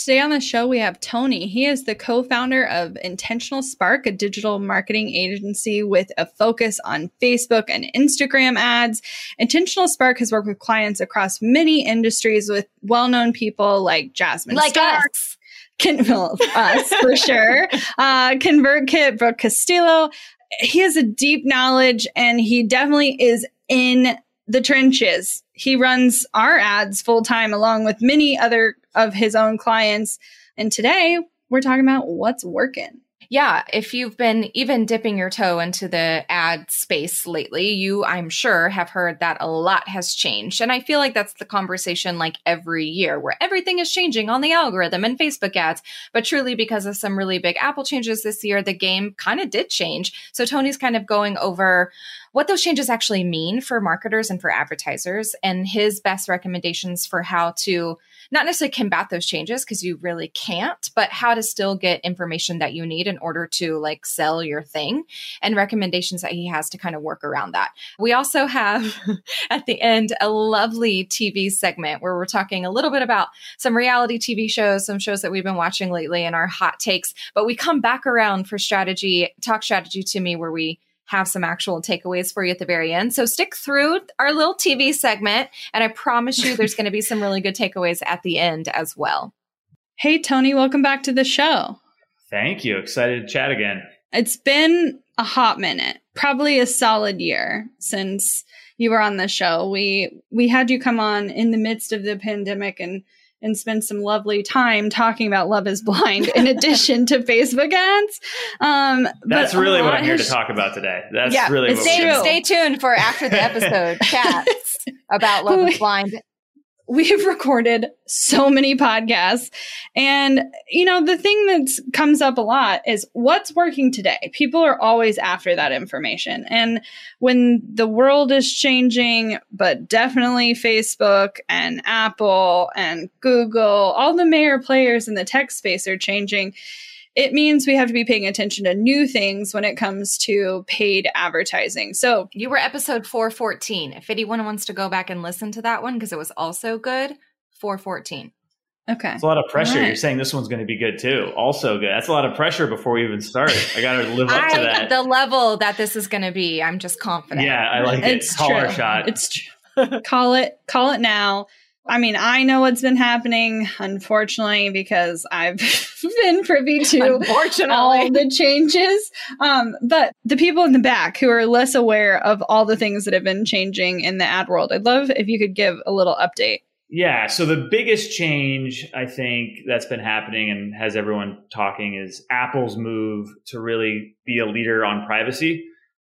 Today on the show, we have Tony. He is the co founder of Intentional Spark, a digital marketing agency with a focus on Facebook and Instagram ads. Intentional Spark has worked with clients across many industries with well known people like Jasmine like Star, us. Can, well, us for sure. Uh, ConvertKit, Brooke Castillo. He has a deep knowledge and he definitely is in the trenches. He runs our ads full time along with many other of his own clients. And today we're talking about what's working. Yeah, if you've been even dipping your toe into the ad space lately, you, I'm sure, have heard that a lot has changed. And I feel like that's the conversation like every year where everything is changing on the algorithm and Facebook ads. But truly, because of some really big Apple changes this year, the game kind of did change. So Tony's kind of going over what those changes actually mean for marketers and for advertisers and his best recommendations for how to not necessarily combat those changes because you really can't, but how to still get information that you need in order to like sell your thing and recommendations that he has to kind of work around that. We also have at the end a lovely TV segment where we're talking a little bit about some reality TV shows, some shows that we've been watching lately and our hot takes, but we come back around for strategy, talk strategy to me where we have some actual takeaways for you at the very end. So stick through our little TV segment, and I promise you there's going to be some really good takeaways at the end as well. Hey, Tony, welcome back to the show. Thank you. Excited to chat again. It's been a hot minute, probably a solid year since you were on the show. We we had you come on in the midst of the pandemic and and spend some lovely time talking about Love is Blind in addition to Facebook ads. Um, That's really what I'm here to talk about today. That's yeah, really what stay, we're stay tuned for after the episode chats about Love is Blind. We've recorded so many podcasts. And, you know, the thing that comes up a lot is what's working today? People are always after that information. And when the world is changing, but definitely Facebook and Apple and Google, all the major players in the tech space are changing it means we have to be paying attention to new things when it comes to paid advertising. So you were episode 414. If anyone wants to go back and listen to that one, because it was also good, 414. Okay. It's a lot of pressure. Right. You're saying this one's going to be good too. Also good. That's a lot of pressure before we even start. I got to live up I, to that. The level that this is going to be, I'm just confident. Yeah, I like it's it. Call true. our shot. It's true. call it. Call it now. I mean, I know what's been happening, unfortunately, because I've been privy to unfortunately. all the changes. Um, but the people in the back who are less aware of all the things that have been changing in the ad world, I'd love if you could give a little update. Yeah. So the biggest change I think that's been happening and has everyone talking is Apple's move to really be a leader on privacy.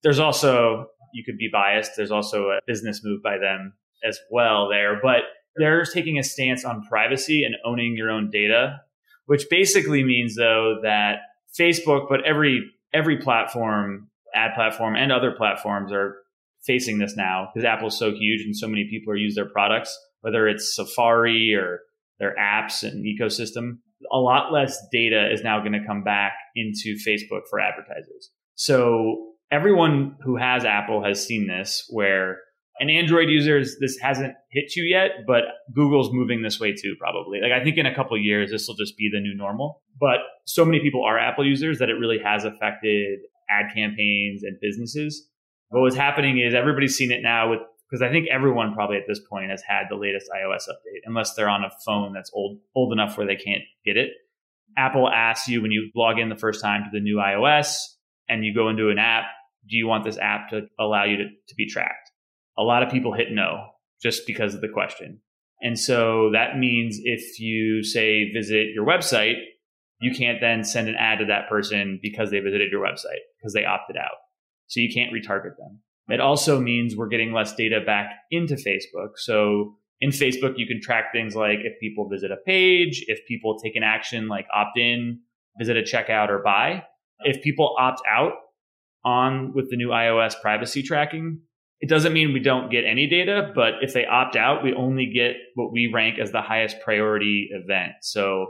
There's also, you could be biased, there's also a business move by them as well there. But they're taking a stance on privacy and owning your own data, which basically means though that Facebook, but every every platform ad platform and other platforms are facing this now because Apple's so huge and so many people are use their products, whether it's Safari or their apps and ecosystem. A lot less data is now going to come back into Facebook for advertisers. So everyone who has Apple has seen this where and Android users, this hasn't hit you yet, but Google's moving this way too, probably. Like I think in a couple years, this will just be the new normal. But so many people are Apple users that it really has affected ad campaigns and businesses. But what's happening is everybody's seen it now with because I think everyone probably at this point has had the latest iOS update, unless they're on a phone that's old old enough where they can't get it. Apple asks you when you log in the first time to the new iOS and you go into an app, do you want this app to allow you to, to be tracked? A lot of people hit no just because of the question. And so that means if you say visit your website, you can't then send an ad to that person because they visited your website because they opted out. So you can't retarget them. It also means we're getting less data back into Facebook. So in Facebook, you can track things like if people visit a page, if people take an action like opt in, visit a checkout or buy. If people opt out on with the new iOS privacy tracking, it doesn't mean we don't get any data, but if they opt out, we only get what we rank as the highest priority event. So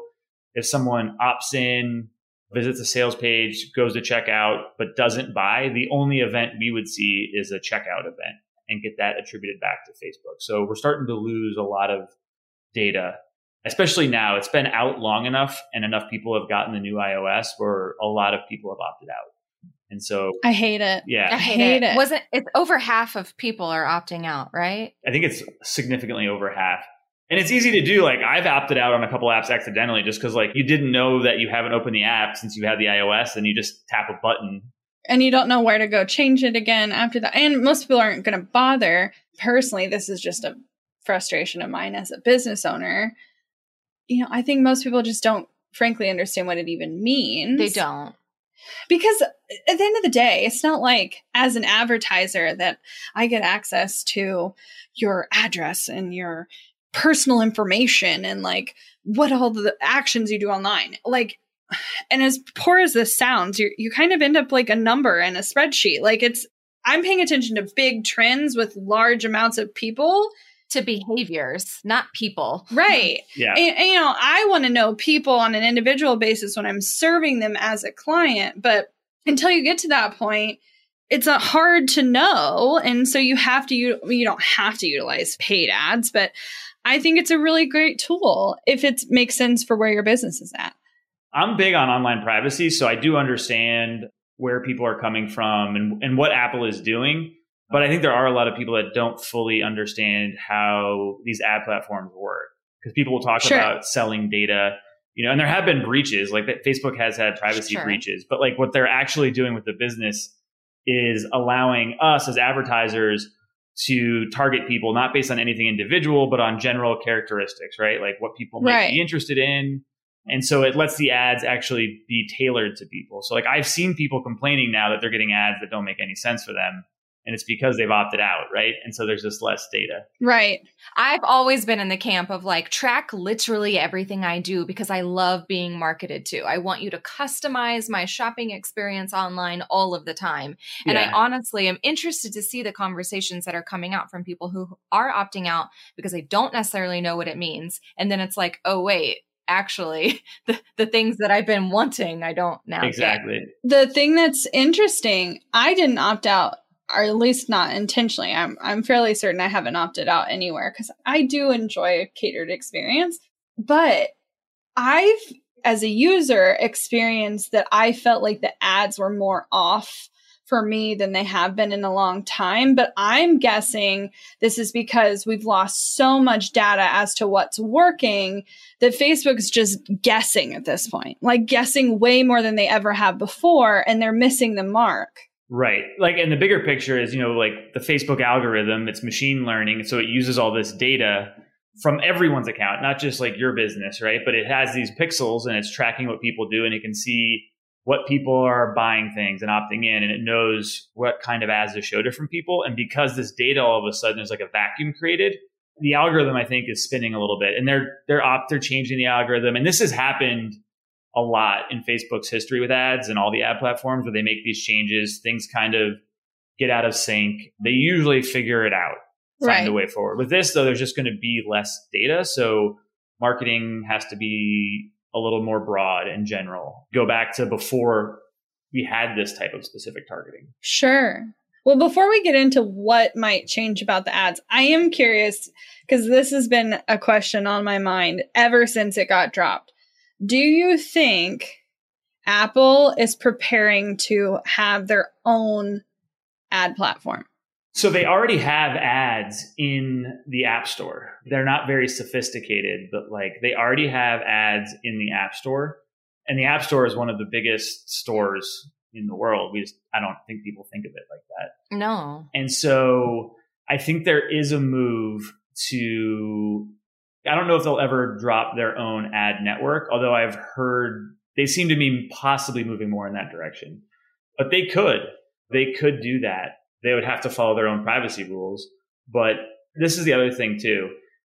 if someone opts in, visits a sales page, goes to checkout, but doesn't buy, the only event we would see is a checkout event and get that attributed back to Facebook. So we're starting to lose a lot of data, especially now. It's been out long enough and enough people have gotten the new iOS where a lot of people have opted out. And so I hate it. Yeah. I hate, hate it. it. Wasn't it's over half of people are opting out, right? I think it's significantly over half. And it's easy to do. Like I've opted out on a couple apps accidentally just because like you didn't know that you haven't opened the app since you had the iOS and you just tap a button. And you don't know where to go change it again after that. And most people aren't going to bother. Personally, this is just a frustration of mine as a business owner. You know, I think most people just don't frankly understand what it even means. They don't. Because at the end of the day, it's not like as an advertiser that I get access to your address and your personal information and like what all the actions you do online. Like, and as poor as this sounds, you you kind of end up like a number in a spreadsheet. Like it's I'm paying attention to big trends with large amounts of people. To behaviors, not people. Right. Yeah. And, and, you know, I want to know people on an individual basis when I'm serving them as a client, but until you get to that point, it's uh, hard to know, and so you have to you you don't have to utilize paid ads, but I think it's a really great tool if it makes sense for where your business is at. I'm big on online privacy, so I do understand where people are coming from and, and what Apple is doing. But I think there are a lot of people that don't fully understand how these ad platforms work because people will talk Sure. about selling data, you know, and there have been breaches like that. Facebook has had privacy Sure. breaches, but like what they're actually doing with the business is allowing us as advertisers to target people not based on anything individual, but on general characteristics, right? Like what people might Right. be interested in. And so it lets the ads actually be tailored to people. So like I've seen people complaining now that they're getting ads that don't make any sense for them. And it's because they've opted out, right? And so there's just less data. Right. I've always been in the camp of like track literally everything I do because I love being marketed to. I want you to customize my shopping experience online all of the time. And I honestly am interested to see the conversations that are coming out from people who are opting out because they don't necessarily know what it means. And then it's like, oh, wait, actually, the, the things that I've been wanting, I don't now get. Exactly. The thing that's interesting, I didn't opt out, or at least not intentionally. I'm I'm fairly certain I haven't opted out anywhere because I do enjoy a catered experience. But I've, as a user, experienced that I felt like the ads were more off for me than they have been in a long time. But I'm guessing this is because we've lost so much data as to what's working that Facebook's just guessing at this point, like guessing way more than they ever have before, and they're missing the mark. Right. Like, and the bigger picture is, you know, like the Facebook algorithm, it's machine learning. So it uses all this data from everyone's account, not just like your business, right? But it has these pixels and it's tracking what people do and it can see what people are buying things and opting in and it knows what kind of ads to show different people. And because this data all of a sudden is like a vacuum created, the algorithm I think is spinning a little bit and they're they're op they're changing the algorithm. And this has happened a lot in Facebook's history with ads and all the ad platforms where they make these changes, things kind of get out of sync. They usually figure it out, find Right. a way forward. With this, though, there's just going to be less data. So marketing has to be a little more broad and general. Go back to before we had this type of specific targeting. Sure. Well, before we get into what might change about the ads, I am curious because this has been a question on my mind ever since it got dropped. Do you think Apple is preparing to have their own ad platform? So they already have ads in the App Store. They're not very sophisticated, but like they already have ads in the App Store. And the App Store is one of the biggest stores in the world. We just I don't think people think of it like that. No. And so I think there is a move to I don't know if they'll ever drop their own ad network, although I've heard they seem to be possibly moving more in that direction. But they could. They could do that. They would have to follow their own privacy rules. But this is the other thing too.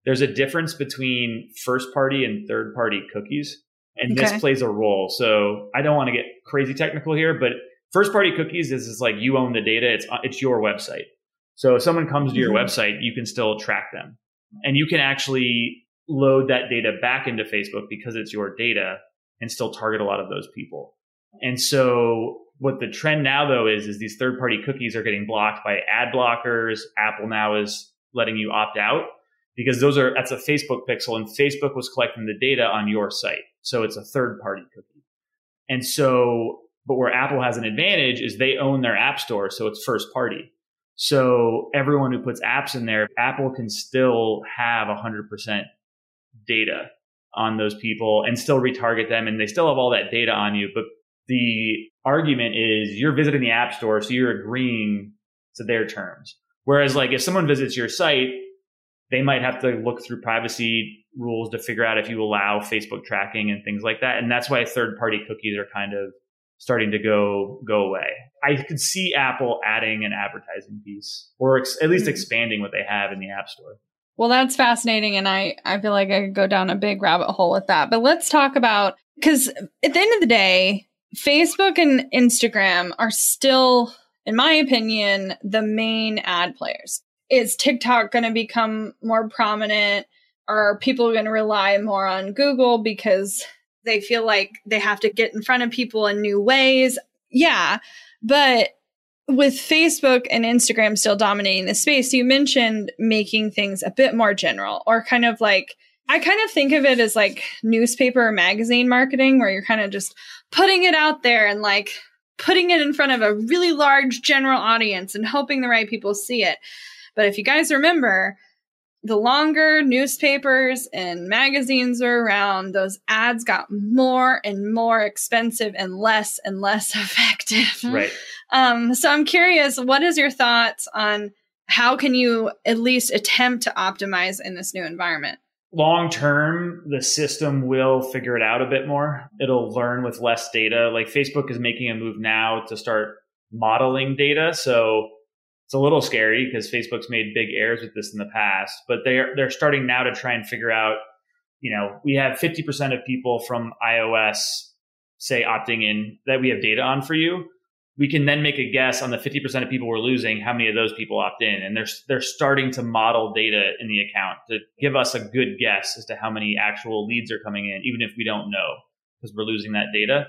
There's a difference between first party and third party cookies. And Okay. this plays a role. So I don't want to get crazy technical here, but first party cookies is, is like you own the data. It's, it's your website. So if someone comes to your Mhm. website, you can still track them and you can actually load that data back into Facebook because it's your data and still target a lot of those people. And so what the trend now though is is these third party cookies are getting blocked by ad blockers. Apple now is letting you opt out because those are that's a Facebook pixel and Facebook was collecting the data on your site. So it's a third party cookie. And so but where Apple has an advantage is they own their app store so it's first party. So everyone who puts apps in there, Apple can still have 100% data on those people and still retarget them and they still have all that data on you. But the argument is you're visiting the app store so you're agreeing to their terms. Whereas like if someone visits your site they might have to look through privacy rules to figure out if you allow facebook tracking and things like that. And that's why third party cookies are kind of starting to go go away i could see apple adding an advertising piece or ex- at least Hmm. expanding what they have in the app store Well, that's fascinating. And I, I feel like I could go down a big rabbit hole with that. But let's talk about because at the end of the day, Facebook and Instagram are still, in my opinion, the main ad players. Is TikTok going to become more prominent? Are people going to rely more on Google because they feel like they have to get in front of people in new ways? Yeah. But with Facebook and Instagram still dominating the space, you mentioned making things a bit more general or kind of like, I kind of think of it as like newspaper or magazine marketing, where you're kind of just putting it out there and like putting it in front of a really large general audience and hoping the right people see it. But if you guys remember, the longer newspapers and magazines were around, those ads got more and more expensive and less and less effective. right Um, so I'm curious, what is your thoughts on how can you at least attempt to optimize in this new environment? long term, the system will figure it out a bit more. It'll learn with less data. Like Facebook is making a move now to start modeling data. So it's a little scary because Facebook's made big errors with this in the past, but they're they're starting now to try and figure out, you know, we have 50% of people from iOS say opting in that we have data on for you. We can then make a guess on the 50% of people we're losing, how many of those people opt in. And they're, they're starting to model data in the account to give us a good guess as to how many actual leads are coming in, even if we don't know because we're losing that data.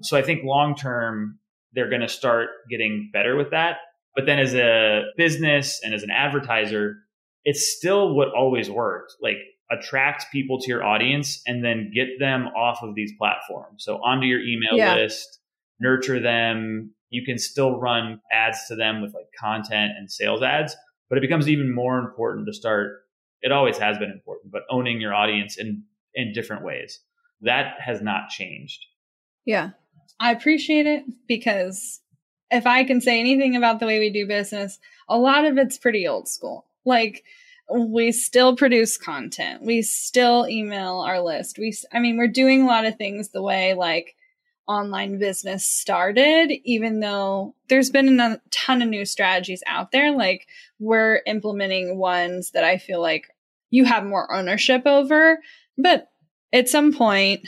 So I think long term, they're going to start getting better with that. But then as a business and as an advertiser, it's still what always worked. Like attract people to your audience and then get them off of these platforms. So onto your email Yeah. list, nurture them. You can still run ads to them with like content and sales ads, but it becomes even more important to start. It always has been important, but owning your audience in, in different ways. That has not changed. Yeah, I appreciate it because if I can say anything about the way we do business, a lot of it's pretty old school. Like, we still produce content, we still email our list. We, I mean, we're doing a lot of things the way like online business started, even though there's been a ton of new strategies out there. Like, we're implementing ones that I feel like you have more ownership over. But at some point,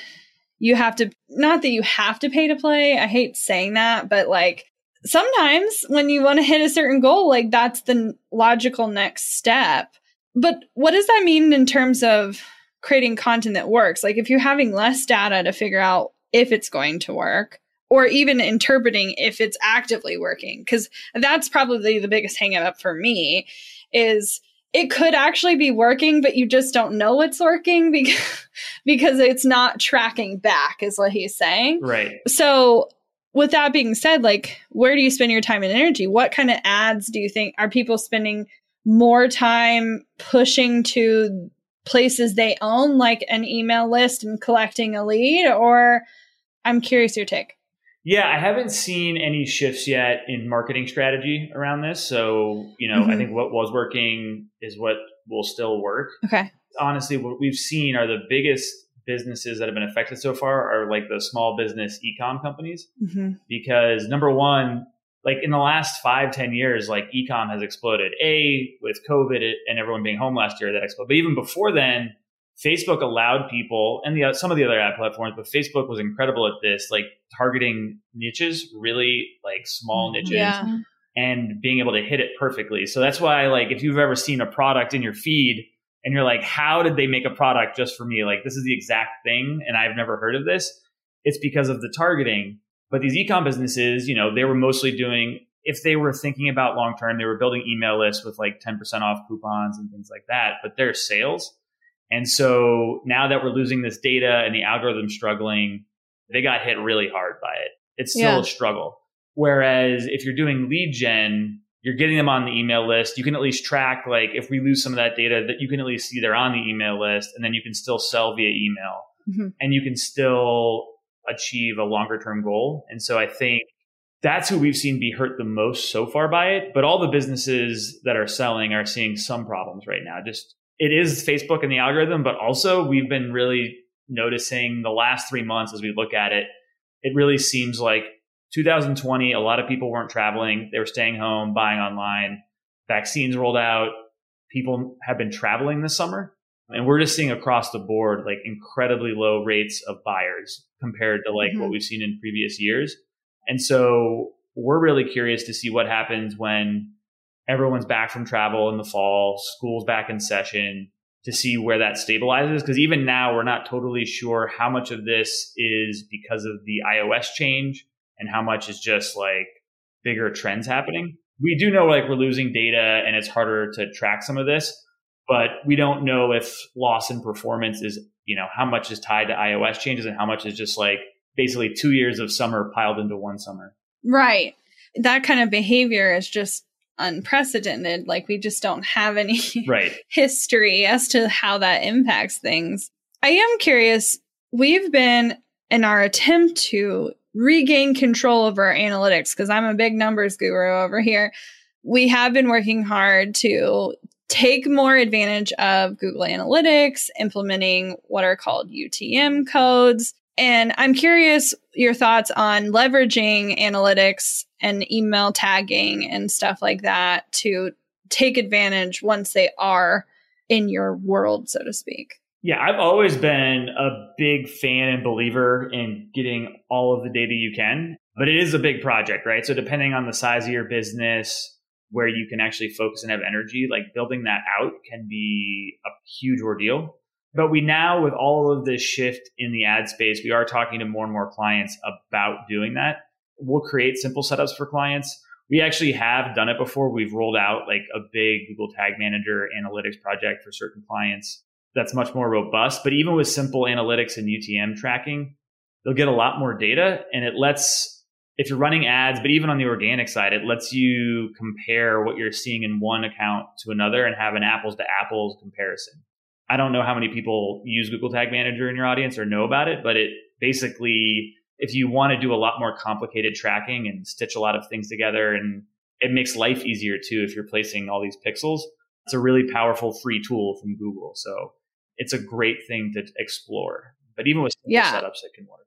you have to, not that you have to pay to play. I hate saying that, but like sometimes when you want to hit a certain goal, like that's the logical next step. But what does that mean in terms of creating content that works? Like if you're having less data to figure out if it's going to work, or even interpreting if it's actively working because that's probably the biggest hang up for me is it could actually be working but you just don't know it's working because because it's not tracking back is what he's saying right so with that being said like where do you spend your time and energy what kind of ads do you think are people spending more time pushing to places they own like an email list and collecting a lead or i'm curious your take yeah, I haven't seen any shifts yet in marketing strategy around this. So, you know, mm-hmm. I think what was working is what will still work. Okay. Honestly, what we've seen are the biggest businesses that have been affected so far are like the small business ecom companies. Mm-hmm. Because number one, like in the last five, ten years, like ecom has exploded. A, with COVID and everyone being home last year, that exploded. But even before then, Facebook allowed people and the some of the other ad platforms, but Facebook was incredible at this, like targeting niches, really like small niches. Yeah. And being able to hit it perfectly. So that's why, like, if you've ever seen a product in your feed and you're like, how did they make a product just for me? Like, this is the exact thing, and I've never heard of this. It's because of the targeting. But these ecom businesses, you know, they were mostly doing, if they were thinking about long term, they were building email lists with like 10% off coupons and things like that. But their sales and so now that we're losing this data and the algorithm struggling, they got hit really hard by it. It's still yeah. a struggle. Whereas if you're doing lead gen, you're getting them on the email list. You can at least track, like, if we lose some of that data, that you can at least see they're on the email list, and then you can still sell via email, mm-hmm. and you can still achieve a longer term goal. And so I think that's who we've seen be hurt the most so far by it. But all the businesses that are selling are seeing some problems right now, just it is Facebook and the algorithm, but also we've been really noticing the last three months as we look at it, it really seems like 2020, a lot of people weren't traveling. They were staying home, buying online. Vaccines rolled out. People have been traveling this summer. And we're just seeing across the board like incredibly low rates of buyers compared to like mm-hmm. what we've seen in previous years. And so we're really curious to see what happens when everyone's back from travel in the fall, school's back in session to see where that stabilizes. Because even now, we're not totally sure how much of this is because of the iOS change and how much is just like bigger trends happening. We do know like we're losing data and it's harder to track some of this, but we don't know if loss in performance is, you know, how much is tied to iOS changes and how much is just like basically two years of summer piled into one summer. Right. That kind of behavior is just unprecedented. Like we just don't have any right. history as to how that impacts things. I am curious. We've been in our attempt to regain control of our analytics because I'm a big numbers guru over here. We have been working hard to take more advantage of Google Analytics, implementing what are called UTM codes. And I'm curious your thoughts on leveraging analytics and email tagging and stuff like that to take advantage once they are in your world, so to speak. Yeah, I've always been a big fan and believer in getting all of the data you can, but it is a big project, right? So depending on the size of your business, where you can actually focus and have energy, like building that out can be a huge ordeal. But we now, with all of this shift in the ad space, we are talking to more and more clients about doing that we'll create simple setups for clients. We actually have done it before. We've rolled out like a big Google Tag Manager analytics project for certain clients that's much more robust. But even with simple analytics and UTM tracking, they'll get a lot more data and it lets, if you're running ads, but even on the organic side, it lets you compare what you're seeing in one account to another and have an apples to apples comparison. I don't know how many people use Google Tag Manager in your audience or know about it, but it basically if you want to do a lot more complicated tracking and stitch a lot of things together and it makes life easier too if you're placing all these pixels it's a really powerful free tool from google so it's a great thing to explore. But even with yeah. setups it can work.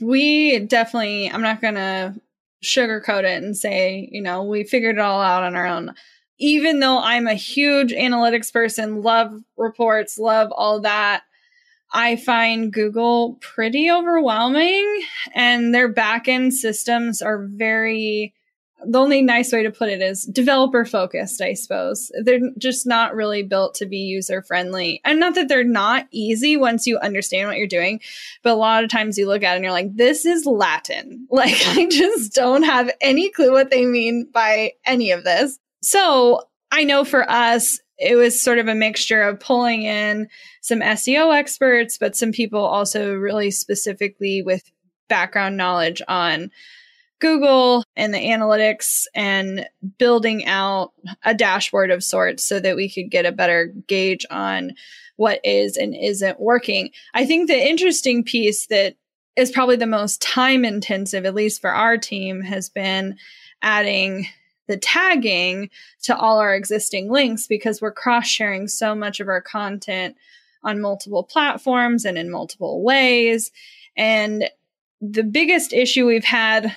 We definitely i'm not gonna sugarcoat it and say you know we figured it all out on our own. Even though i'm a huge analytics person love reports love all that I find Google pretty overwhelming and their backend systems are very the only nice way to put it is developer focused, I suppose. They're just not really built to be user friendly. And not that they're not easy once you understand what you're doing, but a lot of times you look at it and you're like, this is Latin. Like, I just don't have any clue what they mean by any of this. So I know for us, it was sort of a mixture of pulling in some SEO experts, but some people also really specifically with background knowledge on Google and the analytics and building out a dashboard of sorts so that we could get a better gauge on what is and isn't working. I think the interesting piece that is probably the most time intensive, at least for our team, has been adding the tagging to all our existing links because we're cross sharing so much of our content on multiple platforms and in multiple ways. And the biggest issue we've had,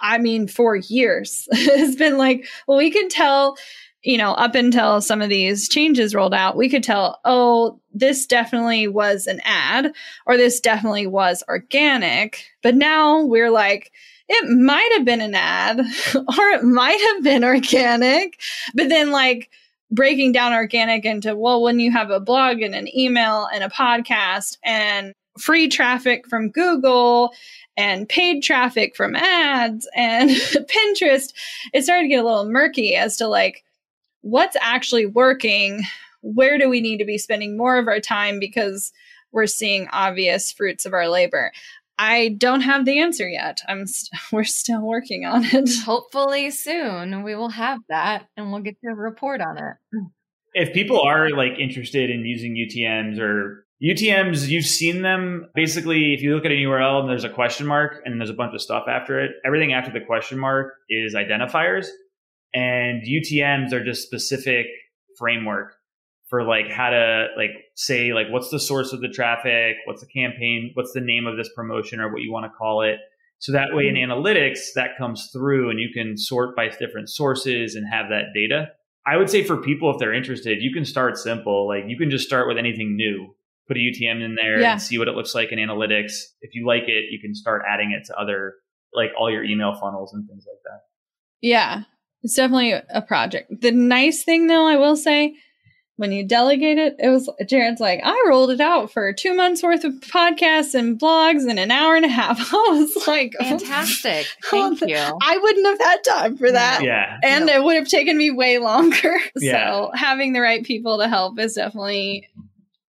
I mean, for years has been like, well, we can tell, you know, up until some of these changes rolled out, we could tell, oh, this definitely was an ad or this definitely was organic. But now we're like, it might have been an ad or it might have been organic. But then, like, breaking down organic into, well, when you have a blog and an email and a podcast and free traffic from Google and paid traffic from ads and Pinterest, it started to get a little murky as to like what's actually working. Where do we need to be spending more of our time because we're seeing obvious fruits of our labor? I don't have the answer yet. I'm we st- we're still working on it. Hopefully soon we will have that and we'll get to report on it. If people are like interested in using UTMs or UTMs, you've seen them basically if you look at an URL and there's a question mark and there's a bunch of stuff after it, everything after the question mark is identifiers and UTMs are just specific framework for like how to like say like what's the source of the traffic, what's the campaign, what's the name of this promotion or what you want to call it. So that way in mm-hmm. analytics that comes through and you can sort by different sources and have that data. I would say for people if they're interested, you can start simple. Like you can just start with anything new. Put a UTM in there yeah. and see what it looks like in analytics. If you like it, you can start adding it to other like all your email funnels and things like that. Yeah. It's definitely a project. The nice thing though, I will say, when you delegate it, it was Jared's like, I rolled it out for two months worth of podcasts and blogs in an hour and a half. I was like, fantastic. Thank you. I wouldn't have had time for that. Yeah. And no. it would have taken me way longer. Yeah. So having the right people to help is definitely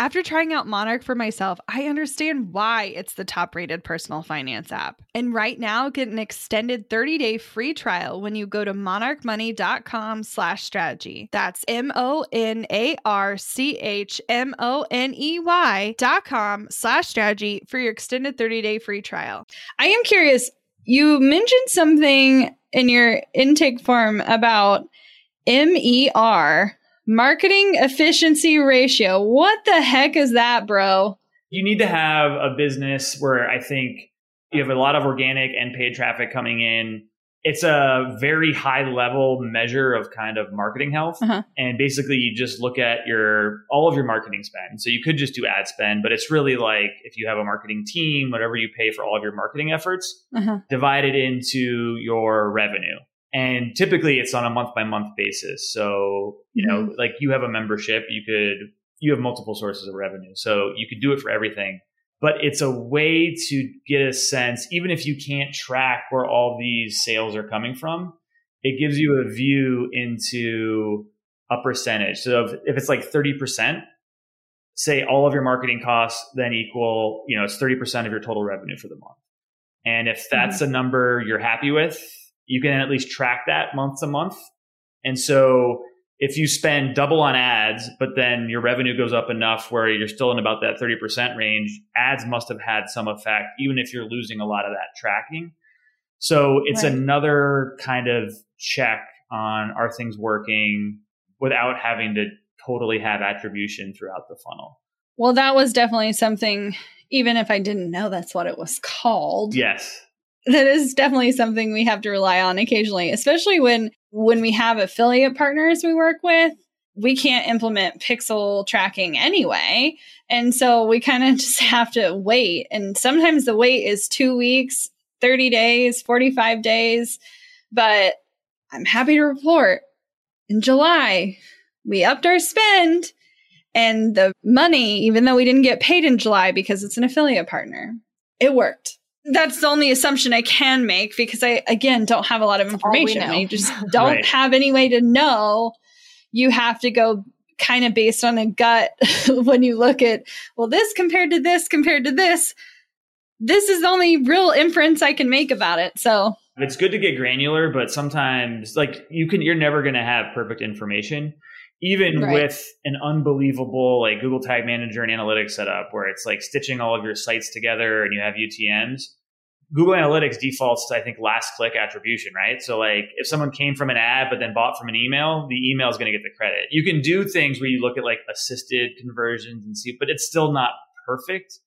After trying out Monarch for myself, I understand why it's the top rated personal finance app. And right now, get an extended 30 day free trial when you go to monarchmoney.com slash strategy. That's M O N A R C H M O N E Y dot com slash strategy for your extended 30 day free trial. I am curious, you mentioned something in your intake form about MER Marketing efficiency ratio. What the heck is that, bro? You need to have a business where I think you have a lot of organic and paid traffic coming in. It's a very high level measure of kind of marketing health. Uh-huh. And basically you just look at your all of your marketing spend. So you could just do ad spend, but it's really like if you have a marketing team, whatever you pay for all of your marketing efforts, uh-huh. divided into your revenue. And typically it's on a month by month basis. So, you know, mm-hmm. like you have a membership, you could, you have multiple sources of revenue. So you could do it for everything. But it's a way to get a sense, even if you can't track where all these sales are coming from, it gives you a view into a percentage. So if, if it's like 30%, say all of your marketing costs then equal, you know, it's 30% of your total revenue for the month. And if that's mm-hmm. a number you're happy with, you can at least track that month to month. And so if you spend double on ads, but then your revenue goes up enough where you're still in about that 30% range, ads must have had some effect, even if you're losing a lot of that tracking. So it's right. another kind of check on are things working without having to totally have attribution throughout the funnel. Well, that was definitely something, even if I didn't know that's what it was called. Yes that is definitely something we have to rely on occasionally, especially when when we have affiliate partners we work with. We can't implement pixel tracking anyway. And so we kind of just have to wait. And sometimes the wait is two weeks, 30 days, 45 days. But I'm happy to report in July, we upped our spend and the money, even though we didn't get paid in July because it's an affiliate partner, it worked that's the only assumption I can make because I again don't have a lot of information. I just don't right. have any way to know. You have to go kind of based on a gut when you look at well this compared to this compared to this. This is the only real inference I can make about it. So it's good to get granular, but sometimes like you can you're never going to have perfect information even right. with an unbelievable like Google Tag Manager and analytics setup where it's like stitching all of your sites together and you have UTMs, Google Analytics defaults to I think last click attribution, right? So like if someone came from an ad but then bought from an email, the email is going to get the credit. You can do things where you look at like assisted conversions and see, but it's still not perfect.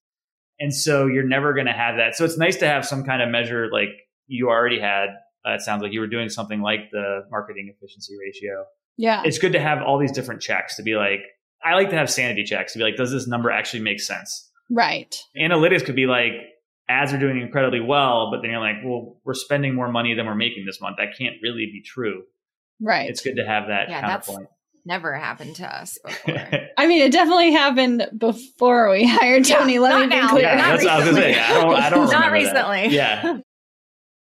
And so you're never going to have that. So it's nice to have some kind of measure like you already had. Uh, it sounds like you were doing something like the marketing efficiency ratio yeah. It's good to have all these different checks to be like, I like to have sanity checks to be like, does this number actually make sense? Right. Analytics could be like, ads are doing incredibly well, but then you're like, well, we're spending more money than we're making this month. That can't really be true. Right. It's good to have that yeah, counterpoint. never happened to us before. I mean, it definitely happened before we hired Tony. Yeah, Let me be clear. Yeah, not that's recently. what I was going to say. I don't, I don't Not recently. That. Yeah.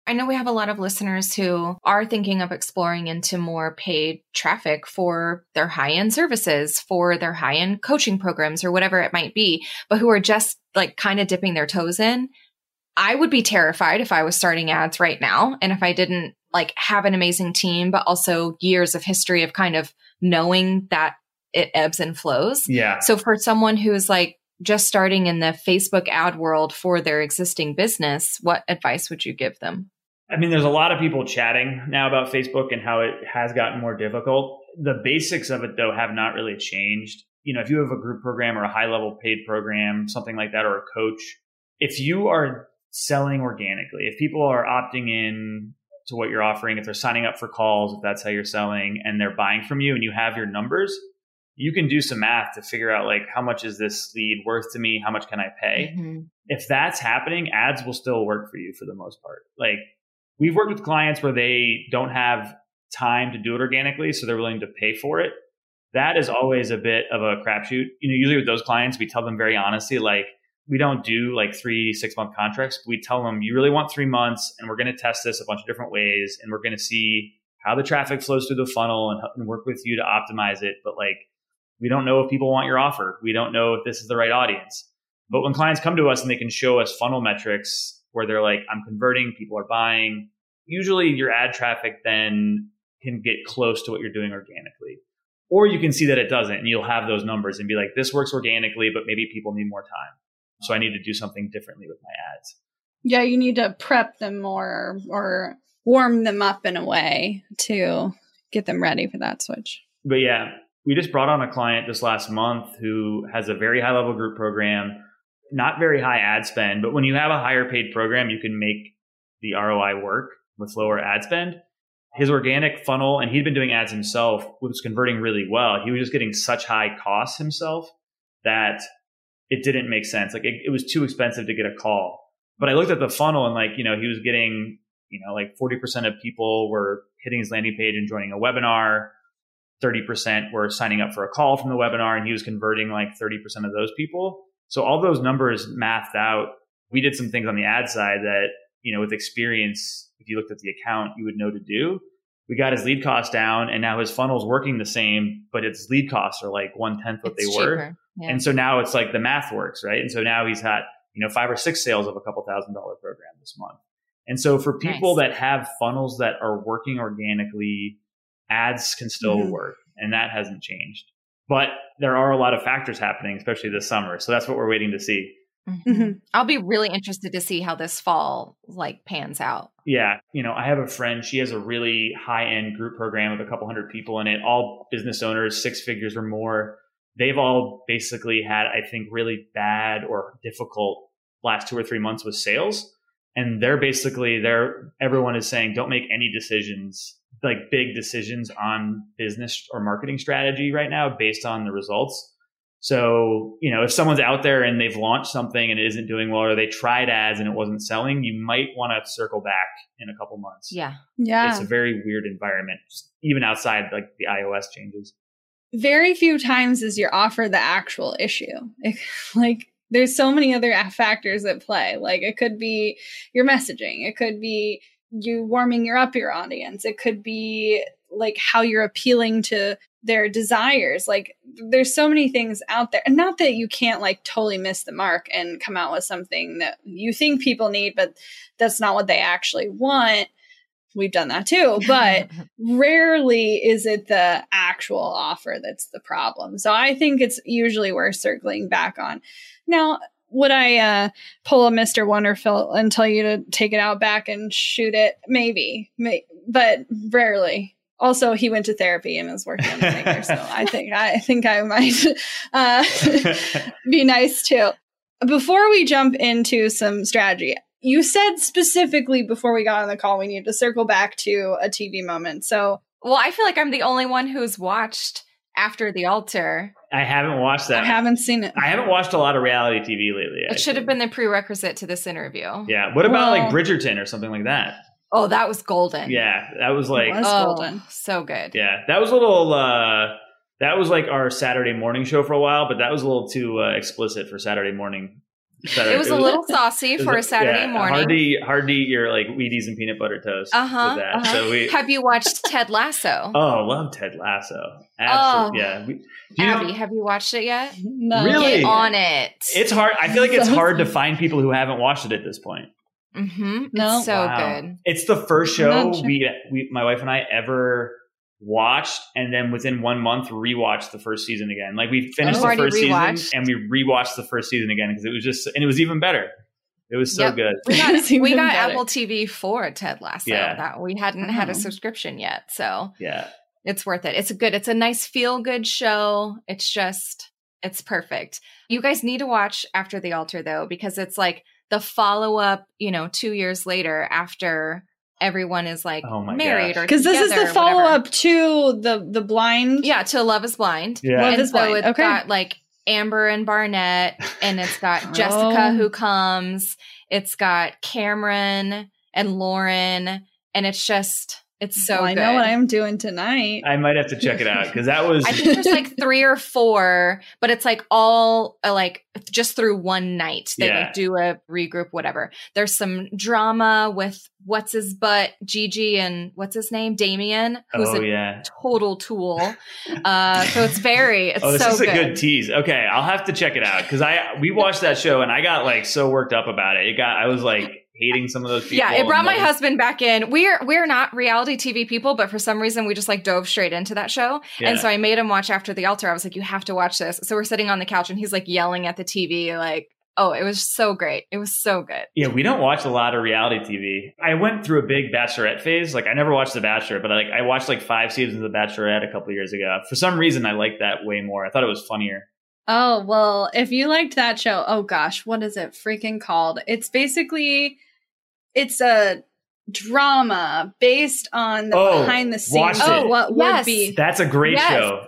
I know we have a lot of listeners who are thinking of exploring into more paid traffic for their high end services, for their high end coaching programs, or whatever it might be, but who are just like kind of dipping their toes in. I would be terrified if I was starting ads right now and if I didn't like have an amazing team, but also years of history of kind of knowing that it ebbs and flows. Yeah. So for someone who's like just starting in the Facebook ad world for their existing business, what advice would you give them? I mean, there's a lot of people chatting now about Facebook and how it has gotten more difficult. The basics of it, though, have not really changed. You know, if you have a group program or a high level paid program, something like that, or a coach, if you are selling organically, if people are opting in to what you're offering, if they're signing up for calls, if that's how you're selling, and they're buying from you and you have your numbers, you can do some math to figure out like how much is this lead worth to me? How much can I pay? Mm-hmm. If that's happening, ads will still work for you for the most part. Like we've worked with clients where they don't have time to do it organically, so they're willing to pay for it. That is always a bit of a crapshoot. You know, usually with those clients, we tell them very honestly, like, we don't do like three, six month contracts. We tell them, you really want three months, and we're going to test this a bunch of different ways, and we're going to see how the traffic flows through the funnel and, and work with you to optimize it. But like, we don't know if people want your offer. We don't know if this is the right audience. But when clients come to us and they can show us funnel metrics where they're like, I'm converting, people are buying, usually your ad traffic then can get close to what you're doing organically. Or you can see that it doesn't and you'll have those numbers and be like, this works organically, but maybe people need more time. So I need to do something differently with my ads. Yeah, you need to prep them more or warm them up in a way to get them ready for that switch. But yeah, we just brought on a client this last month who has a very high level group program, not very high ad spend, but when you have a higher paid program, you can make the ROI work with lower ad spend. His organic funnel, and he'd been doing ads himself, was converting really well. He was just getting such high costs himself that it didn't make sense. Like it, it was too expensive to get a call. But I looked at the funnel and like, you know, he was getting, you know, like 40% of people were hitting his landing page and joining a webinar 30% were signing up for a call from the webinar and he was converting like 30% of those people. So all those numbers mathed out. We did some things on the ad side that, you know, with experience, if you looked at the account, you would know to do. We got his lead costs down and now his funnel's working the same, but its lead costs are like one tenth what it's they cheaper. were. Yeah. And so now it's like the math works, right? And so now he's had, you know, five or six sales of a couple thousand dollar program this month. And so for people nice. that have funnels that are working organically, ads can still mm-hmm. work and that hasn't changed. But there are a lot of factors happening, especially this summer. So that's what we're waiting to see. Mm-hmm. mm-hmm. I'll be really interested to see how this fall like pans out. Yeah, you know, I have a friend. She has a really high end group program with a couple hundred people in it, all business owners, six figures or more. They've all basically had, I think, really bad or difficult last two or three months with sales, and they're basically they're everyone is saying don't make any decisions like big decisions on business or marketing strategy right now based on the results. So, you know, if someone's out there and they've launched something and it isn't doing well, or they tried ads and it wasn't selling, you might want to circle back in a couple months. Yeah. Yeah. It's a very weird environment, even outside like the iOS changes. Very few times is your offer the actual issue. like, there's so many other factors at play. Like, it could be your messaging, it could be you warming your up your audience. It could be like how you're appealing to their desires. Like there's so many things out there. And not that you can't like totally miss the mark and come out with something that you think people need, but that's not what they actually want. We've done that too, but rarely is it the actual offer that's the problem. So I think it's usually worth circling back on. Now, would I uh, pull a Mr. Wonderful and tell you to take it out back and shoot it? Maybe, may- but rarely. Also, he went to therapy and is working on the finger, so I think I think I might uh, be nice too. Before we jump into some strategy, you said specifically before we got on the call we need to circle back to a TV moment. So, well, I feel like I'm the only one who's watched after the altar. I haven't watched that. I haven't seen it. I haven't watched a lot of reality TV lately. It should have been the prerequisite to this interview. Yeah. What about well, like Bridgerton or something like that? Oh, that was golden. Yeah, that was like was oh, golden. So good. Yeah, that was a little. uh That was like our Saturday morning show for a while, but that was a little too uh, explicit for Saturday morning better. It was a little saucy for a Saturday yeah, morning. Hard to eat, hard to eat your like Wheaties and peanut butter toast Uh-huh, with that. uh-huh. So we Have you watched Ted Lasso? oh I love Ted Lasso. Absolutely, Oh. yeah. We, do you know- have you watched it yet? No. Really? Get on it. it's hard. I feel like it's hard to find people who haven't watched it at this point. mm-hmm. No. It's so Wow. good. It's the first show sure. we we my wife and I ever watched, and then within one month rewatched the first season again. Like we finished Oh. the Already first rewatched? season and we rewatched the first season again because it was just and it was even better. It was so Yep. good. We got, we got. Apple TV for Ted Lasso. Yeah. That we hadn't had a mm-hmm. subscription yet, so Yeah. it's worth it. It's a good. It's a nice feel good show. It's just it's perfect. You guys need to watch After the Altar though because it's like the follow up. You know, two years later after everyone is like Oh my married gosh. or Because this is the follow whatever. up to the the blind. Yeah, to Love Is Blind. Yeah. Love and is so blind. it's Okay. got like Amber and Barnett, and it's got Jessica Oh. who comes. It's got Cameron and Lauren, and it's just it's so Well, I good. know what I'm doing tonight. I might have to check it out because that was I think there's like three or four, but it's like all uh, like just through one night. They Yeah. like do a regroup, whatever. There's some drama with what's his butt, Gigi, and what's his name, Damien, who's oh a yeah. total tool. Uh, so it's very, it's Oh, this so is a good. good tease. Okay, I'll have to check it out because I we watched that show and I got like so worked up about it. It got I was like hating some of those people. Yeah, it brought my husband back in. We're we're not reality TV people, but for some reason we just like dove straight into that show. Yeah. And so I made him watch After the Altar. I was like, "You have to watch this." So we're sitting on the couch and he's like yelling at the TV, like, "Oh, it was so great! It was so good." Yeah, we don't watch a lot of reality TV. I went through a big Bachelorette phase. Like I never watched The Bachelor, but I, like I watched like five seasons of The Bachelorette a couple years ago. For some reason, I liked that way more. I thought it was funnier. Oh, well, if you liked that show, oh gosh, what is it freaking called? It's basically it's a drama based on the Oh, behind the scenes it. of what Yes. would be. That's a great Yes. show.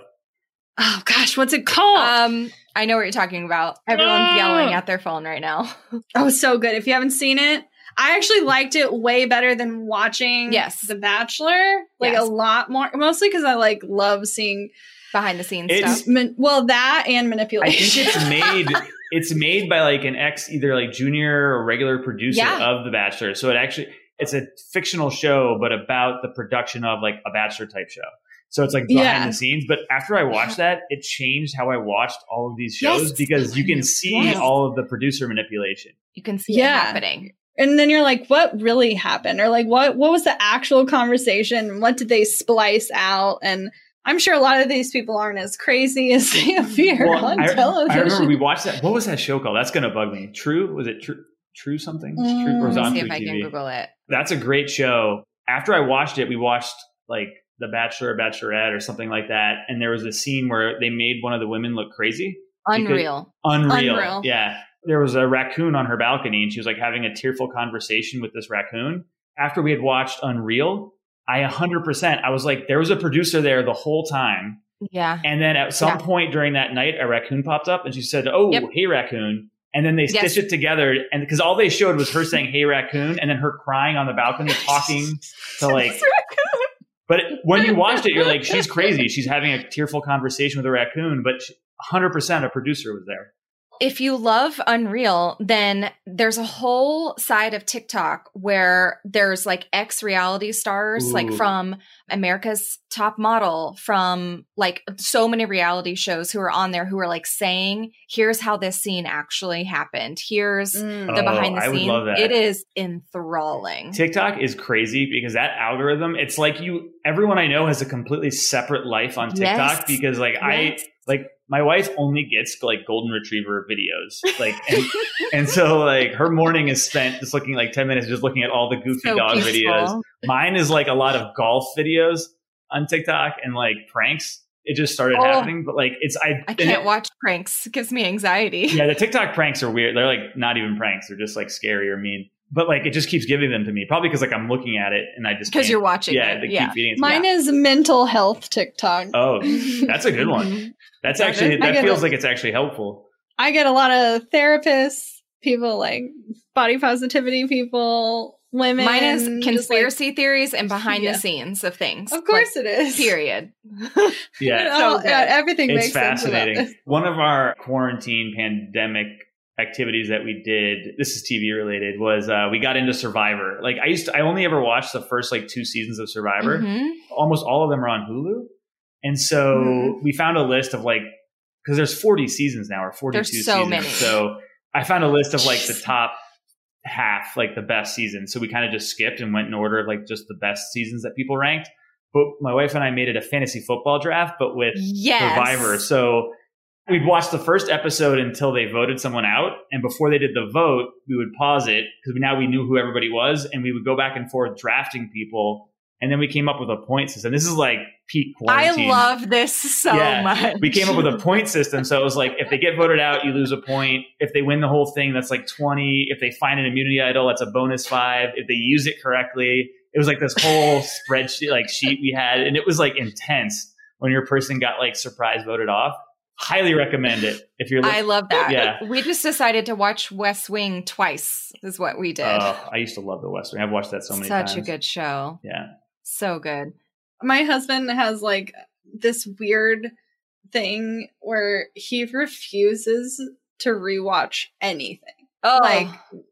Oh gosh, what's it called? Um, I know what you're talking about. Everyone's Ah. yelling at their phone right now. oh, so good. If you haven't seen it, I actually liked it way better than watching Yes. The Bachelor. Like Yes. a lot more, mostly because I like love seeing Behind the scenes It's- stuff. man- well that and manipulation. I think it's made. It's made by like an ex, either like junior or regular producer Yeah. of The Bachelor. So it actually it's a fictional show, but about the production of like a Bachelor type show. So it's like behind Yeah. the scenes. But after I watched that, it changed how I watched all of these shows Yes. because you can see Yes. all of the producer manipulation. You can see Yeah. it happening. and then you're like what really happened or like what what was the actual conversation what did they splice out and i'm sure a lot of these people aren't as crazy as they appear Well, on I, television I remember we watched that. What was that show called? That's gonna bug me. True? Was it True? True something? True, or mm, was Let on me see if I can TV? Google it. That's a great show. After I watched it, we watched like The Bachelor, or Bachelorette, or something like that. And there was a scene where they made one of the women look crazy. Unreal. Unreal. Unreal. Yeah. There was a raccoon on her balcony, and she was like having a tearful conversation with this raccoon. After we had watched Unreal, I 100%, I was like, there was a producer there the whole time. Yeah. And then at some Yeah. point during that night, a raccoon popped up and she said, Oh, Yep. hey, raccoon. And then they Yes. stitched it together. And because all they showed was her saying, Hey, raccoon, and then her crying on the balcony, talking to like. But when you watched it, you're like, She's crazy. She's having a tearful conversation with a raccoon, but she- 100% a producer was there. If you love Unreal, then there's a whole side of TikTok where there's like ex reality stars, like from America's Top Model, from like so many reality shows who are on there who are like saying, here's how this scene actually happened. Here's Mm. the Oh, behind the I would scenes. love that. It is enthralling. TikTok is crazy because that algorithm, it's like you, everyone I know has a completely separate life on TikTok Yes. because like Yes. I, like my wife only gets like golden retriever videos like and, and so like her morning is spent just looking like 10 minutes just looking at all the goofy So dog peaceful. videos mine is like a lot of golf videos on tiktok and like pranks it just started Oh. happening but like it's i, I can't it- watch pranks. It gives me anxiety. yeah the tiktok pranks are weird they're like not even pranks they're just like scary or mean but like it just keeps giving them to me probably because like i'm looking at it and i just Because you're watching yeah it. they Yeah. keep feeding it to me. mine is mental health tiktok oh that's a good one that's actually that feels it. like it's actually helpful i get a lot of therapists people like body positivity people women Mine is just, like- conspiracy theories and behind Yeah. the scenes of things. of course it is Period. yeah So yeah, everything it's makes sense fascinating. One of our quarantine pandemic activities that we did. This is TV related. Was uh, we got into Survivor. Like I used to, I only ever watched the first like two seasons of Survivor. Mhm. Almost all of them are on Hulu, and so Mhm. we found a list of like because there's 40 seasons now or 42 There's so seasons. many. So I found a list of like the top half, like the best seasons. So we kind of just skipped and went in order of like just the best seasons that people ranked. But my wife and I made it a fantasy football draft, but with Yes. Survivor. So we'd watch the first episode until they voted someone out. And before they did the vote, we would pause it because now we knew who everybody was and we would go back and forth drafting people. And then we came up with a point system. This is like peak quality. I love this so Yeah, much. we came up with a point system. So it was like if they get voted out, you lose a point. If they win the whole thing, that's like 20. If they find an immunity idol, that's a bonus five. If they use it correctly, it was like this whole spreadsheet, like sheet we had. And it was like intense when your person got like surprise voted off. Highly recommend it if you're. Like, I love that. Yeah. We just decided to watch West Wing twice, is what we did. Uh, I used to love the West Wing. I've watched that so many times. Such times. a good show. Yeah. So good. my husband has like this weird thing where he refuses to rewatch anything. Oh, Like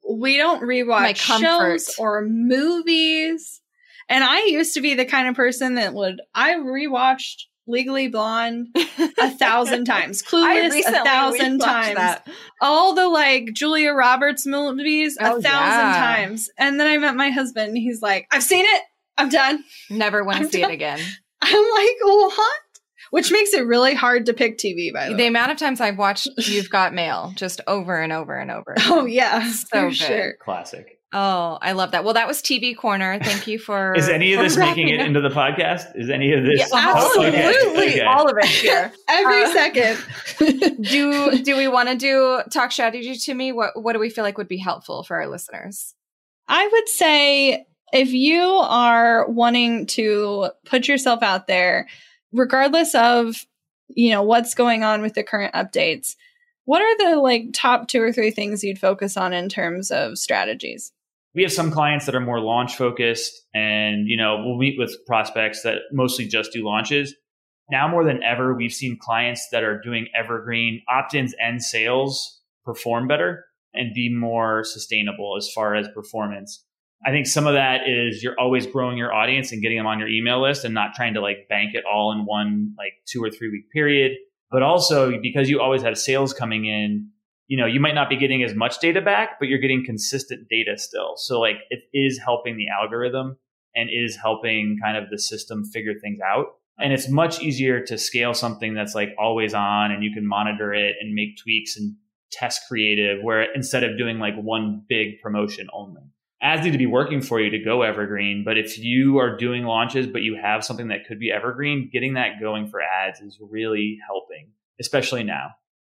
we don't rewatch shows or movies. And I used to be the kind of person that would I rewatched Legally Blonde a thousand times, Clueless a thousand times, that. all the like Julia Roberts movies a thousand yeah. times. And then I met my husband. and He's like, "I've seen it. I'm done." Never want to see done. it again. I'm like, "What?" Which makes it really hard to pick TV. By the, The way. amount of times I've watched You've Got Mail just over and over and over. Oh yeah, So for good. sure. Classic. Oh, I love that. Well, that was TV Corner. Thank you for. Is any of this making it up. into the podcast? Is any of this? Yeah, Oh, okay. absolutely. Okay. All of it here. Every Uh, second. do do we want to do talk strategy to me? What what do we feel like would be helpful for our listeners? I would say if you are wanting to put yourself out there, regardless of you know what's going on with the current updates, what are the like top two or three things you'd focus on in terms of strategies? we have some clients that are more launch focused and you know we'll meet with prospects that mostly just do launches now more than ever we've seen clients that are doing evergreen opt-ins and sales perform better and be more sustainable as far as performance i think some of that is you're always growing your audience and getting them on your email list and not trying to like bank it all in one like two or three week period but also because you always have sales coming in you know, you might not be getting as much data back, but you're getting consistent data still. So like it is helping the algorithm and is helping kind of the system figure things out. And it's much easier to scale something that's like always on and you can monitor it and make tweaks and test creative where instead of doing like one big promotion only. Ads need to be working for you to go evergreen. But if you are doing launches, but you have something that could be evergreen, getting that going for ads is really helping, especially now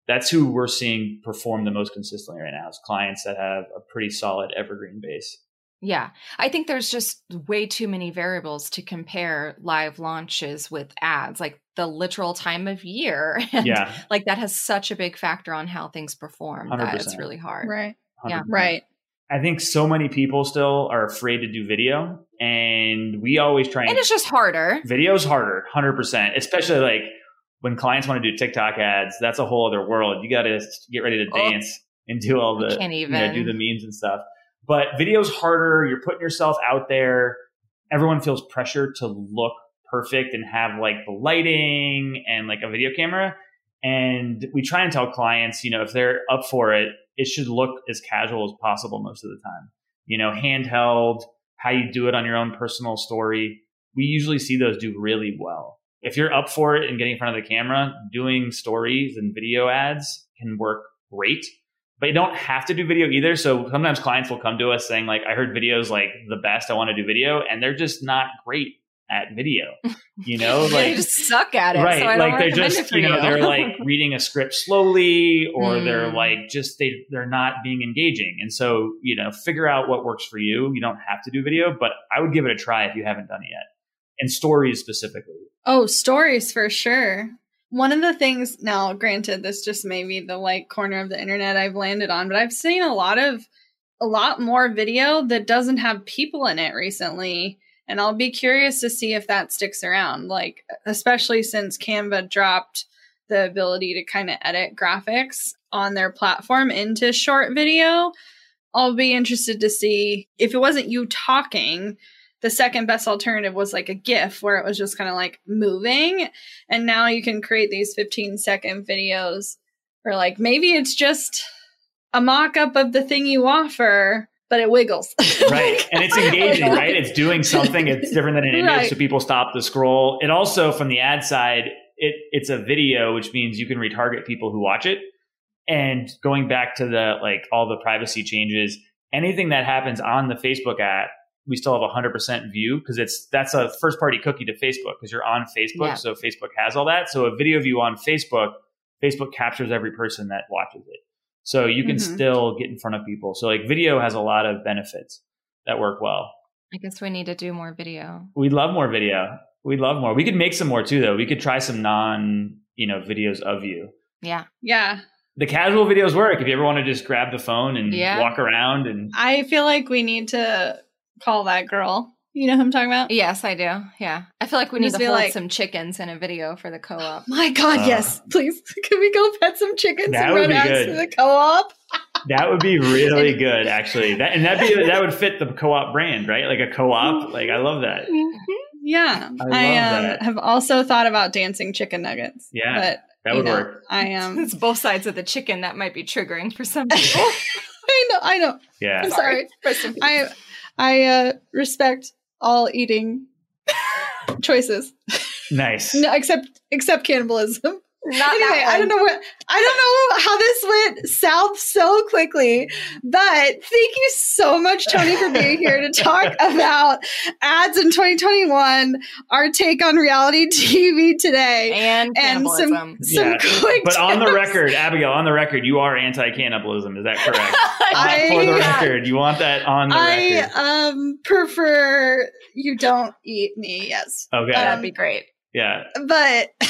that's who we're seeing perform the most consistently right now is clients that have a pretty solid evergreen base. Yeah. I think there's just way too many variables to compare live launches with ads, like the literal time of year. And Yeah. Like that has such a big factor on how things perform that it's really hard. Right. Yeah. 100%. Right. I think so many people still are afraid to do video and we always try And it's just harder. video's harder 100% especially like when clients want to do tiktok ads that's a whole other world you got to get ready to Oh. dance and do all the can't you know, even. do the memes and stuff but video's harder you're putting yourself out there everyone feels pressure to look perfect and have like the lighting and like a video camera and we try and tell clients you know if they're up for it it should look as casual as possible most of the time you know handheld how you do it on your own personal story we usually see those do really well if you're up for it and getting in front of the camera doing stories and video ads can work great but you don't have to do video either. So sometimes clients will come to us saying like, I heard videos like the best. I want to do video. And they're just not great at video, you know, like they just suck at it. right. So I don't like they're just, you know, you. they're like reading a script slowly or they're Mm. like just, they, they're not being engaging. And so, you know, figure out what works for you. You don't have to do video, but I would give it a try if you haven't done it yet. And stories specifically. Oh, stories for sure. One of the things now, granted, this just may be the like corner of the internet I've landed on, but I've seen a lot of a lot more video that doesn't have people in it recently. And I'll be curious to see if that sticks around. Like, especially since Canva dropped the ability to kind of edit graphics. on their platform into short video. I'll be interested to see if it wasn't you talking. The second best alternative was like a GIF where it was just kind of like moving. And now you can create these 15 second videos or like maybe it's just a mock up of the thing you offer, but it wiggles. right. And it's engaging, right? It's doing something. It's different than an image. Right. So people stop the scroll. It also, from the ad side, it, it's a video, which means you can retarget people who watch it. And going back to the like all the privacy changes, anything that happens on the Facebook app, we still have a hundred percent view because it's that's a first party cookie to Facebook because you're on Facebook, yeah. so Facebook has all that. So a video view on Facebook, Facebook captures every person that watches it, so you can mm-hmm. still get in front of people. So like video has a lot of benefits that work well. I guess we need to do more video. We'd love more video. We'd love more. We could make some more too, though. We could try some non, you know, videos of you. Yeah. Yeah the casual videos work if you ever want to just grab the phone and yeah. walk around and I feel like we need to call that girl. You know who I'm talking about? Yes, I do. Yeah. I feel like we need to hold like, some chickens in a video for the co-op. My God, uh, yes. Please. Can we go pet some chickens and run ads to the co-op? that would be really good, actually. That and that'd be that would fit the co-op brand, right? Like a co-op. Like I love that. Mm-hmm. Yeah. I, I um, have also thought about dancing chicken nuggets. Yeah. But that would know, work. I am. Um, it's both sides of the chicken that might be triggering for some people. I know. I know. Yeah. I'm sorry. sorry. I I uh, respect all eating choices. Nice. no, except except cannibalism. Not anyway, I don't know what I don't know how this went south so quickly, but thank you so much, Tony, for being here to talk about ads in 2021, our take on reality TV today, and and some some yeah. quick. But on the record, Abigail, on the record, you are anti-cannibalism. Is that correct? I, for the record, you want that on the I, record. I um prefer you don't eat me. Yes. Okay, um, that'd be great. Yeah. But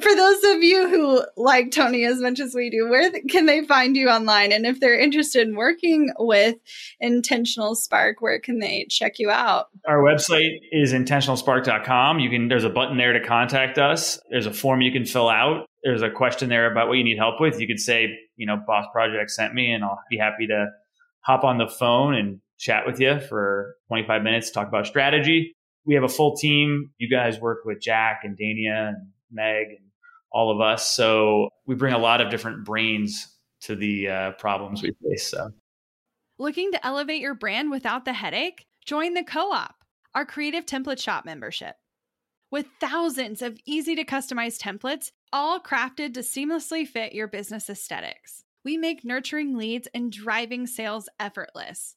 for those of you who like Tony as much as we do, where can they find you online? And if they're interested in working with Intentional Spark, where can they check you out? Our website is intentionalspark.com. You can there's a button there to contact us. There's a form you can fill out. There's a question there about what you need help with. You could say, you know, Boss Project sent me and I'll be happy to hop on the phone and chat with you for 25 minutes, talk about strategy we have a full team. You guys work with Jack and Dania and Meg and all of us. So we bring a lot of different brains to the uh, problems we face. So. Looking to elevate your brand without the headache? Join the Co op, our creative template shop membership. With thousands of easy to customize templates, all crafted to seamlessly fit your business aesthetics, we make nurturing leads and driving sales effortless.